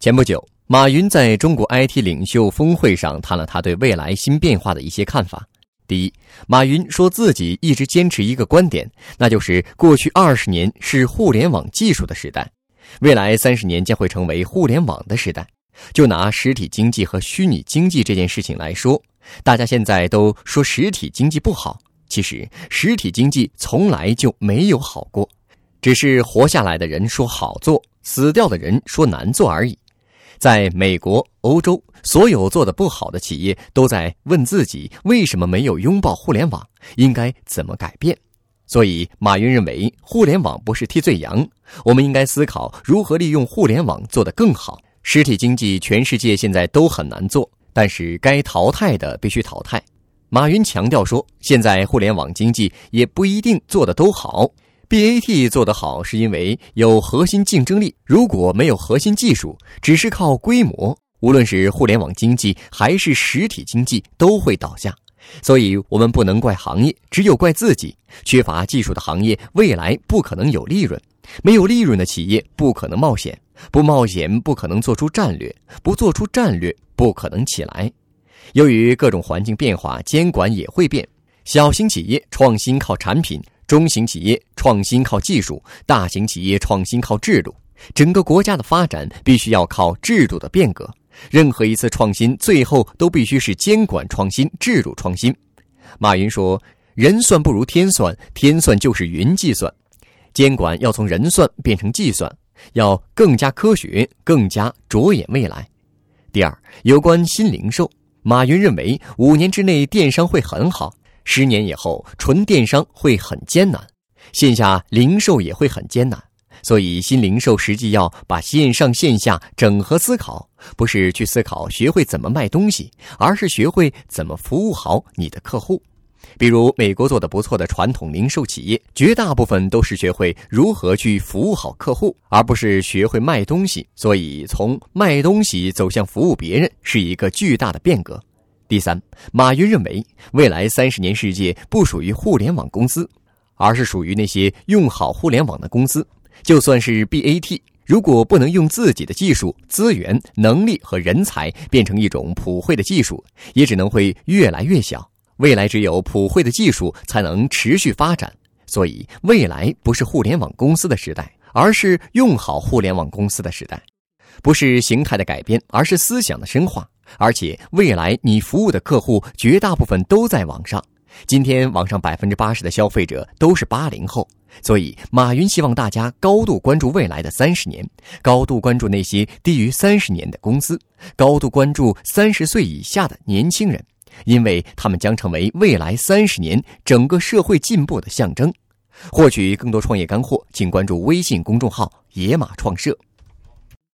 前不久，马云在中国 IT 领袖峰会上谈了他对未来新变化的一些看法。第一，马云说自己一直坚持一个观点，那就是过去二十年是互联网技术的时代，未来三十年将会成为互联网的时代。就拿实体经济和虚拟经济这件事情来说，大家现在都说实体经济不好，其实实体经济从来就没有好过，只是活下来的人说好做，死掉的人说难做而已。在美国、欧洲，所有做的不好的企业都在问自己：为什么没有拥抱互联网？应该怎么改变？所以，马云认为，互联网不是替罪羊，我们应该思考如何利用互联网做得更好。实体经济，全世界现在都很难做，但是该淘汰的必须淘汰。马云强调说，现在互联网经济也不一定做得都好。BAT 做得好，是因为有核心竞争力。如果没有核心技术，只是靠规模，无论是互联网经济还是实体经济都会倒下。所以，我们不能怪行业，只有怪自己。缺乏技术的行业，未来不可能有利润；没有利润的企业，不可能冒险。不冒险，不可能做出战略；不做出战略，不可能起来。由于各种环境变化，监管也会变。小型企业创新靠产品。中型企业创新靠技术，大型企业创新靠制度。整个国家的发展必须要靠制度的变革。任何一次创新，最后都必须是监管创新、制度创新。马云说：“人算不如天算，天算就是云计算。监管要从人算变成计算，要更加科学，更加着眼未来。”第二，有关新零售，马云认为五年之内电商会很好。十年以后，纯电商会很艰难，线下零售也会很艰难，所以新零售实际要把线上线下整合思考，不是去思考学会怎么卖东西，而是学会怎么服务好你的客户。比如美国做的不错的传统零售企业，绝大部分都是学会如何去服务好客户，而不是学会卖东西。所以，从卖东西走向服务别人，是一个巨大的变革。第三，马云认为，未来三十年世界不属于互联网公司，而是属于那些用好互联网的公司。就算是 BAT，如果不能用自己的技术、资源、能力和人才变成一种普惠的技术，也只能会越来越小。未来只有普惠的技术才能持续发展。所以，未来不是互联网公司的时代，而是用好互联网公司的时代。不是形态的改变，而是思想的深化。而且，未来你服务的客户绝大部分都在网上。今天，网上百分之八十的消费者都是八零后，所以马云希望大家高度关注未来的三十年，高度关注那些低于三十年的公司，高度关注三十岁以下的年轻人，因为他们将成为未来三十年整个社会进步的象征。获取更多创业干货，请关注微信公众号“野马创社”。